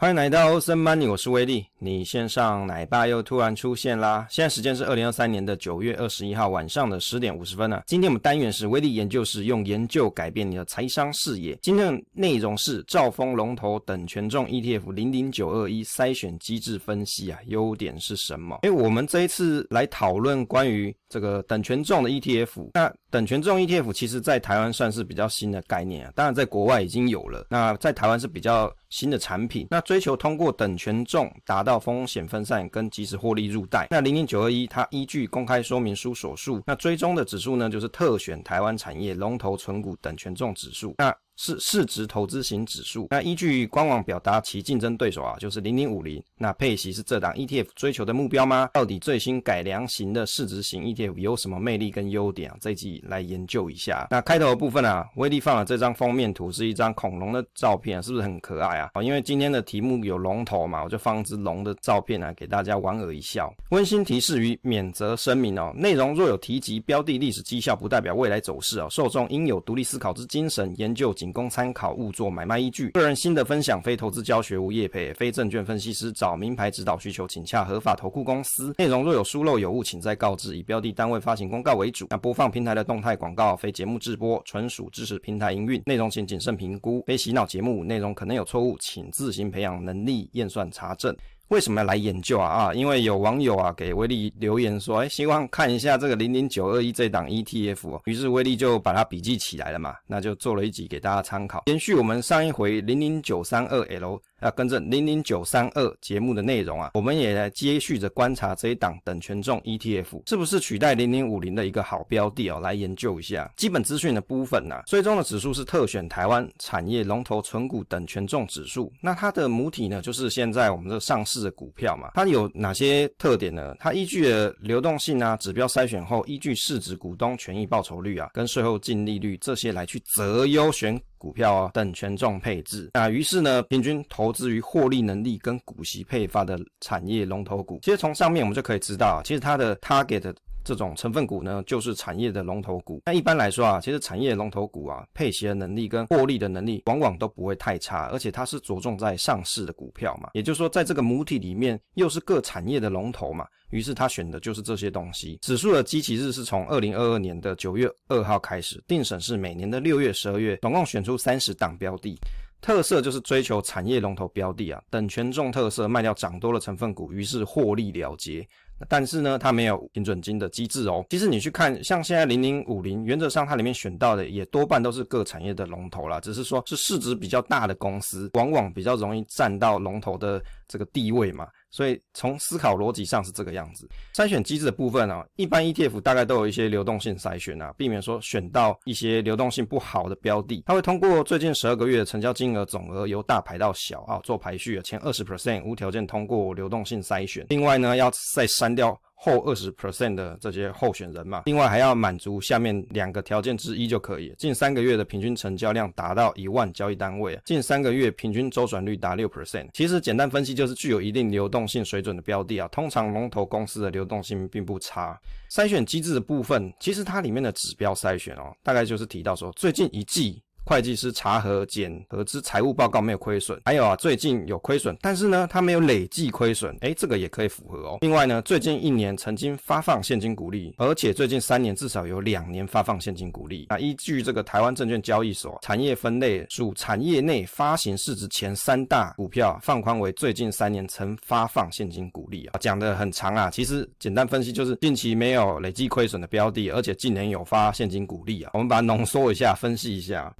欢迎来到欧森 Money，我是威利。你线上奶爸又突然出现啦！现在时间是二零二三年的九月二十一号晚上的十点五十分了。今天我们单元是威力研究室，用研究改变你的财商视野。今天的内容是兆丰龙头等权重 ETF 零零九二一筛选机制分析啊，优点是什么？诶，我们这一次来讨论关于这个等权重的 ETF。那等权重 ETF 其实在台湾算是比较新的概念啊，当然在国外已经有了。那在台湾是比较新的产品，那追求通过等权重达到风险分散跟及时获利入袋。那零零九二一它依据公开说明书所述，那追踪的指数呢，就是特选台湾产业龙头存股等权重指数。那是市值投资型指数，那依据官网表达其竞争对手啊，就是零零五零。那配息是这档 ETF 追求的目标吗？到底最新改良型的市值型 ETF 有什么魅力跟优点啊？这一集来研究一下。那开头的部分啊，威力放了这张封面图，是一张恐龙的照片，是不是很可爱啊？因为今天的题目有龙头嘛，我就放只龙的照片啊，给大家莞尔一笑。温馨提示与免责声明哦，内容若有提及标的历史绩效，不代表未来走势哦，受众应有独立思考之精神，研究仅仅供参考，勿作买卖依据。个人心得分享，非投资教学，无业配，非证券分析师。找名牌指导需求，请洽合法投顾公司。内容若有疏漏有误，请再告知。以标的单位发行公告为主。那播放平台的动态广告，非节目制播，纯属支持平台营运。内容请谨慎评估，非洗脑节目。内容可能有错误，请自行培养能力，验算查证。为什么要来研究啊？啊，因为有网友啊给威力留言说，哎，希望看一下这个零零九二一这档 ETF。于是威力就把它笔记起来了嘛，那就做了一集给大家参考。延续我们上一回零零九三二 L。要跟着零零九三二节目的内容啊，我们也来接续着观察这一档等权重 ETF 是不是取代零零五零的一个好标的哦，来研究一下基本资讯的部分呢。追踪的指数是特选台湾产业龙头存股等权重指数，那它的母体呢，就是现在我们这上市的股票嘛。它有哪些特点呢？它依据了流动性啊指标筛选后，依据市值、股东权益报酬率啊跟税后净利率这些来去择优选。股票啊，等权重配置，那于是呢，平均投资于获利能力跟股息配发的产业龙头股。其实从上面我们就可以知道，其实它的 target 这种成分股呢，就是产业的龙头股。那一般来说啊，其实产业龙头股啊，配息的能力跟获利的能力往往都不会太差，而且它是着重在上市的股票嘛，也就是说，在这个母体里面又是各产业的龙头嘛。于是他选的就是这些东西。指数的基期日是从二零二二年的九月二号开始，定审是每年的六月、十二月，总共选出三十档标的。特色就是追求产业龙头标的啊，等权重特色，卖掉涨多的成分股，于是获利了结。但是呢，它没有平准金的机制哦。其实你去看，像现在零零五零，原则上它里面选到的也多半都是各产业的龙头啦，只是说是市值比较大的公司，往往比较容易占到龙头的这个地位嘛。所以从思考逻辑上是这个样子。筛选机制的部分啊，一般 ETF 大概都有一些流动性筛选啊，避免说选到一些流动性不好的标的。它会通过最近十二个月的成交金额总额由大排到小啊做排序，前二十 percent 无条件通过流动性筛选。另外呢，要再删掉。后二十 percent 的这些候选人嘛，另外还要满足下面两个条件之一就可以。近三个月的平均成交量达到一万交易单位，近三个月平均周转率达六 percent。其实简单分析就是具有一定流动性水准的标的啊，通常龙头公司的流动性并不差。筛选机制的部分，其实它里面的指标筛选哦，大概就是提到说最近一季。会计师查核检核之财务报告没有亏损，还有啊，最近有亏损，但是呢，它没有累计亏损，诶，这个也可以符合哦。另外呢，最近一年曾经发放现金股利，而且最近三年至少有两年发放现金股利。啊，依据这个台湾证券交易所产业分类，属产业内发行市值前三大股票，放宽为最近三年曾发放现金股利啊。讲得很长啊，其实简单分析就是近期没有累计亏损的标的，而且近年有发现金股利啊。我们把它浓缩一下，分析一下。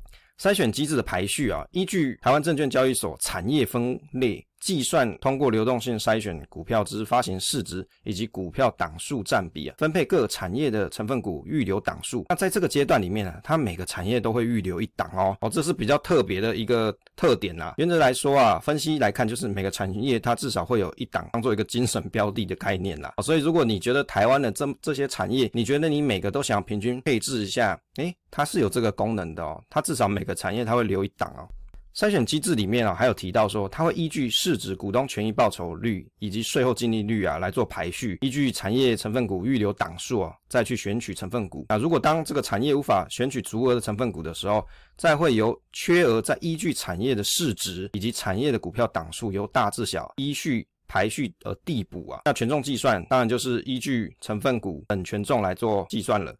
筛选机制的排序啊，依据台湾证券交易所产业分类。计算通过流动性筛选股票之发行市值以及股票档数占比啊，分配各产业的成分股预留档数。那在这个阶段里面呢，它每个产业都会预留一档哦，哦，这是比较特别的一个特点啦。原则来说啊，分析来看就是每个产业它至少会有一档当做一个精神标的的概念啦。所以如果你觉得台湾的这这些产业，你觉得你每个都想平均配置一下，诶，它是有这个功能的哦，它至少每个产业它会留一档哦。筛选机制里面啊，还有提到说，它会依据市值、股东权益报酬率以及税后净利率啊来做排序，依据产业成分股预留档数啊，再去选取成分股。那如果当这个产业无法选取足额的成分股的时候，再会由缺额再依据产业的市值以及产业的股票档数由大至小依序排序而递补啊。那权重计算当然就是依据成分股等权重来做计算了。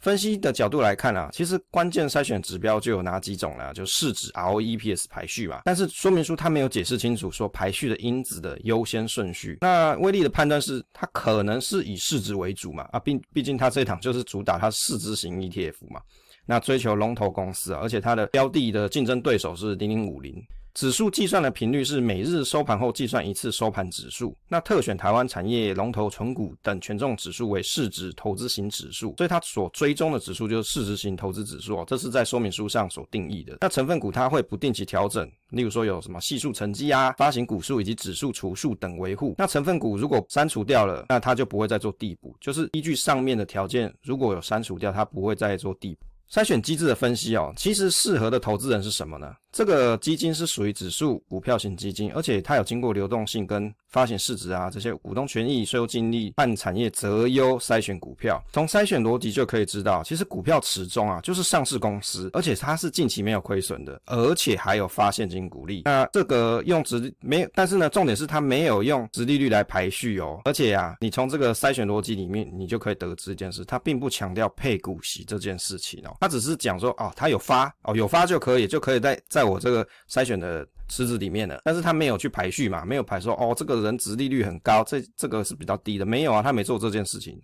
分析的角度来看啊，其实关键筛选指标就有哪几种了，就市值、ROE、PS 排序嘛。但是说明书它没有解释清楚说排序的因子的优先顺序。那威力的判断是，它可能是以市值为主嘛，啊，毕毕竟它这一档就是主打它市值型 ETF 嘛，那追求龙头公司，而且它的标的的竞争对手是零零五零。指数计算的频率是每日收盘后计算一次收盘指数。那特选台湾产业龙头存股等权重指数为市值投资型指数，所以它所追踪的指数就是市值型投资指数哦。这是在说明书上所定义的。那成分股它会不定期调整，例如说有什么系数沉积啊、发行股数以及指数除数等维护。那成分股如果删除掉了，那它就不会再做递补，就是依据上面的条件，如果有删除掉，它不会再做递补。筛选机制的分析哦，其实适合的投资人是什么呢？这个基金是属于指数股票型基金，而且它有经过流动性跟发行市值啊这些股东权益、税后净利、按产业择优筛选股票。从筛选逻辑就可以知道，其实股票池中啊就是上市公司，而且它是近期没有亏损的，而且还有发现金股利。那这个用值没，但是呢，重点是它没有用值利率来排序哦。而且啊，你从这个筛选逻辑里面，你就可以得知一件事，它并不强调配股息这件事情哦。它只是讲说，哦，他有发，哦，有发就可以，就可以在在在我这个筛选的池子里面的。但是他没有去排序嘛，没有排说，哦，这个人值利率很高，这这个是比较低的，没有啊，他没做这件事情。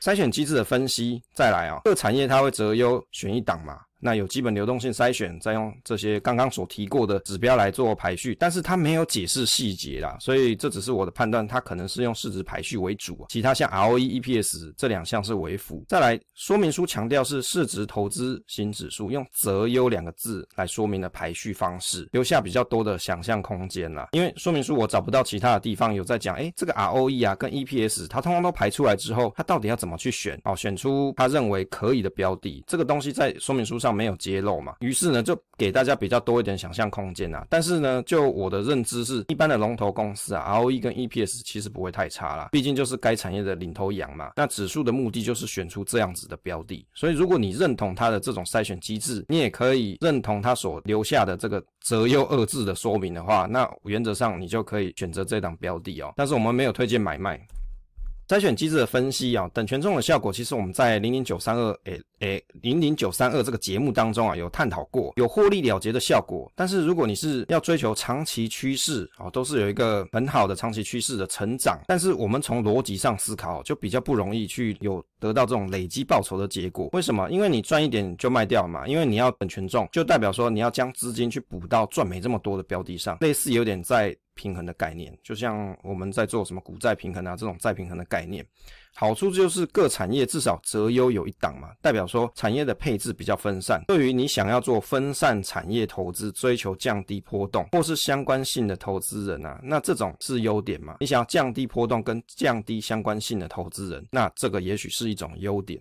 筛选机制的分析，再来啊，各产业它会择优选一档嘛。那有基本流动性筛选，再用这些刚刚所提过的指标来做排序，但是它没有解释细节啦，所以这只是我的判断，它可能是用市值排序为主，其他像 ROE、EPS 这两项是为辅。再来，说明书强调是市值投资型指数，用择优两个字来说明了排序方式，留下比较多的想象空间啦。因为说明书我找不到其他的地方有在讲，诶，这个 ROE 啊跟 EPS，它通通都排出来之后，它到底要怎么去选？哦，选出他认为可以的标的，这个东西在说明书上。没有揭露嘛，于是呢就给大家比较多一点想象空间啊。但是呢，就我的认知是，一般的龙头公司啊，ROE 跟 EPS 其实不会太差啦，毕竟就是该产业的领头羊嘛。那指数的目的就是选出这样子的标的，所以如果你认同它的这种筛选机制，你也可以认同它所留下的这个择优二字的说明的话，那原则上你就可以选择这档标的哦。但是我们没有推荐买卖。筛选机制的分析啊，等权重的效果，其实我们在零零九三二诶诶零零九三二这个节目当中啊，有探讨过，有获利了结的效果。但是如果你是要追求长期趋势啊，都是有一个很好的长期趋势的成长。但是我们从逻辑上思考，就比较不容易去有得到这种累积报酬的结果。为什么？因为你赚一点就卖掉嘛，因为你要等权重，就代表说你要将资金去补到赚没这么多的标的上，类似有点在。平衡的概念，就像我们在做什么股债平衡啊，这种再平衡的概念，好处就是各产业至少择优有一档嘛，代表说产业的配置比较分散。对于你想要做分散产业投资，追求降低波动或是相关性的投资人啊，那这种是优点嘛。你想要降低波动跟降低相关性的投资人，那这个也许是一种优点。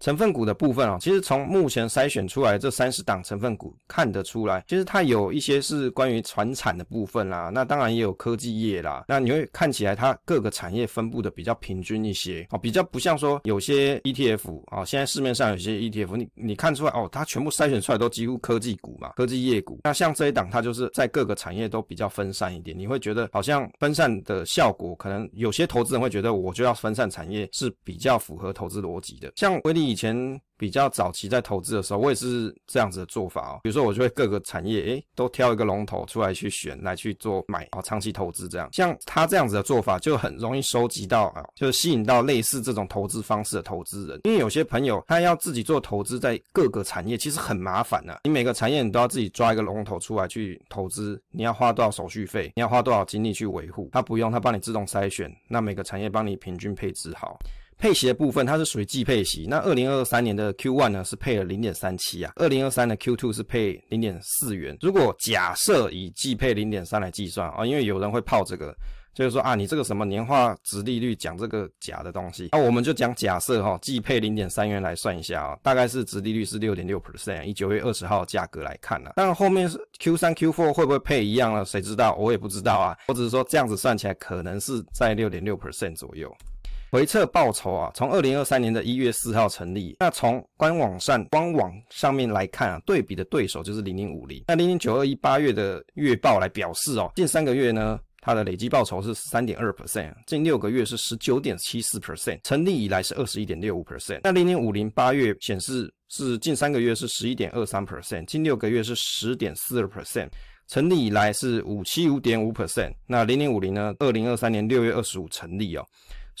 成分股的部分啊，其实从目前筛选出来这三十档成分股看得出来，其实它有一些是关于传产的部分啦，那当然也有科技业啦。那你会看起来它各个产业分布的比较平均一些哦，比较不像说有些 ETF 啊，现在市面上有些 ETF，你你看出来哦，它全部筛选出来都几乎科技股嘛，科技业股。那像这一档，它就是在各个产业都比较分散一点，你会觉得好像分散的效果，可能有些投资人会觉得，我就要分散产业是比较符合投资逻辑的。像威力。以前比较早期在投资的时候，我也是这样子的做法哦。比如说，我就会各个产业，诶，都挑一个龙头出来去选，来去做买啊，长期投资这样。像他这样子的做法，就很容易收集到啊，就吸引到类似这种投资方式的投资人。因为有些朋友他要自己做投资，在各个产业其实很麻烦的。你每个产业你都要自己抓一个龙头出来去投资，你要花多少手续费？你要花多少精力去维护？他不用，他帮你自动筛选，那每个产业帮你平均配置好。配息的部分，它是属于季配息。那二零二三年的 Q one 呢是配了零点三七啊，二零二三的 Q two 是配零点四元。如果假设以季配零点三来计算啊，因为有人会泡这个。就是说啊，你这个什么年化殖利率讲这个假的东西，那、我们就讲假设哈，季配零点三元来算一下啊，大概是殖利率是六点六 percent，以九月二十号价格来看呢、但后面是 Q 三 Q four 会不会配一样呢？谁知道？我也不知道啊。我只是说这样子算起来可能是在六点六 percent 左右。回撤报酬啊，从二零二三年的一月四号成立，那从官网上官网上面来看啊，对比的对手就是零零五零。那零零九二一八月的月报来表示哦，近三个月呢。它的累计报酬是三点二 percent，近六个月是十九点七四 percent，成立以来是二十一点六五 percent。那零零五零八月显示是近三个月是十一点二三 percent，近六个月是十点四二 percent，成立以来是五七五点五 percent。那零零五零呢，二零二三年六月二十五成立哦。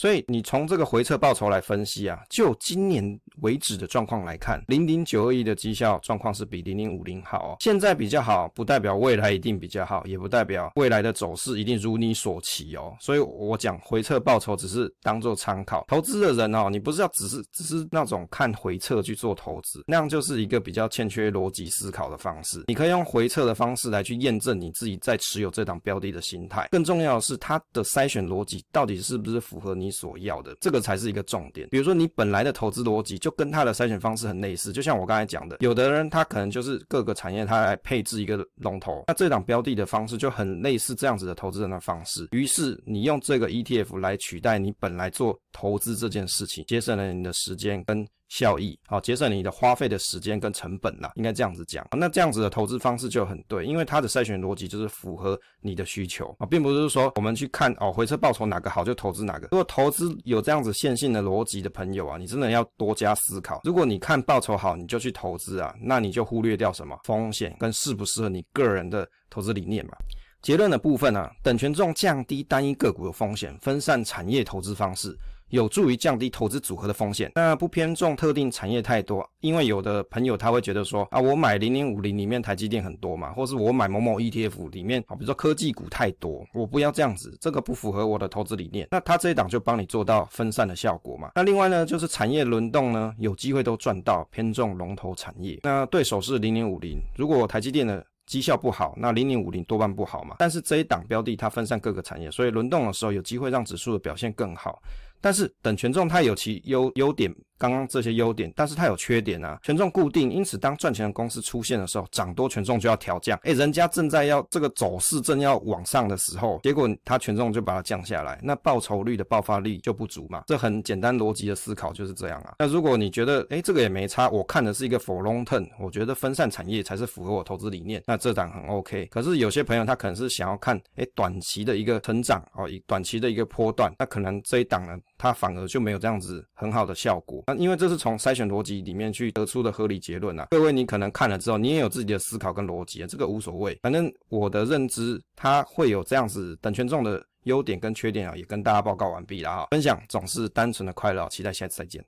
所以你从这个回撤报酬来分析啊，就今年为止的状况来看，零零九二一的绩效状况是比零零五零好哦。现在比较好，不代表未来一定比较好，也不代表未来的走势一定如你所期哦。所以我讲回撤报酬只是当做参考，投资的人哦，你不是要只是只是那种看回撤去做投资，那样就是一个比较欠缺逻辑思考的方式。你可以用回撤的方式来去验证你自己在持有这档标的的心态。更重要的是，它的筛选逻辑到底是不是符合你。所要的这个才是一个重点。比如说，你本来的投资逻辑就跟他的筛选方式很类似，就像我刚才讲的，有的人他可能就是各个产业他来配置一个龙头，那这档标的的方式就很类似这样子的投资人的方式。于是你用这个 ETF 来取代你本来做投资这件事情，节省了你的时间跟。效益好，节省你的花费的时间跟成本啦，应该这样子讲。那这样子的投资方式就很对，因为它的筛选逻辑就是符合你的需求啊，并不是说我们去看哦回撤报酬哪个好就投资哪个。如果投资有这样子线性的逻辑的朋友啊，你真的要多加思考。如果你看报酬好你就去投资啊，那你就忽略掉什么风险跟适不适合你个人的投资理念嘛。结论的部分呢、啊，等权重降低单一个股的风险，分散产业投资方式。有助于降低投资组合的风险，那不偏重特定产业太多，因为有的朋友他会觉得说啊，我买零零五零里面台积电很多嘛，或是我买某某 ETF 里面啊，比如说科技股太多，我不要这样子，这个不符合我的投资理念。那他这一档就帮你做到分散的效果嘛。那另外呢，就是产业轮动呢，有机会都赚到偏重龙头产业。那对手是零零五零，如果台积电的绩效不好，那零零五零多半不好嘛。但是这一档标的它分散各个产业，所以轮动的时候有机会让指数的表现更好。但是等权重它有其优优点。刚刚这些优点，但是它有缺点啊，权重固定，因此当赚钱的公司出现的时候，涨多权重就要调降。诶，人家正在要这个走势正要往上的时候，结果它权重就把它降下来，那报酬率的爆发力就不足嘛。这很简单逻辑的思考就是这样啊。那如果你觉得诶这个也没差，我看的是一个 for long term，我觉得分散产业才是符合我投资理念，那这档很 OK。可是有些朋友他可能是想要看诶短期的一个成长哦，短期的一个波段，那可能这一档呢，它反而就没有这样子很好的效果。那因为这是从筛选逻辑里面去得出的合理结论啊，各位你可能看了之后，你也有自己的思考跟逻辑啊，这个无所谓，反正我的认知它会有这样子等权重的优点跟缺点啊，也跟大家报告完毕了啊，分享总是单纯的快乐，期待下次再见。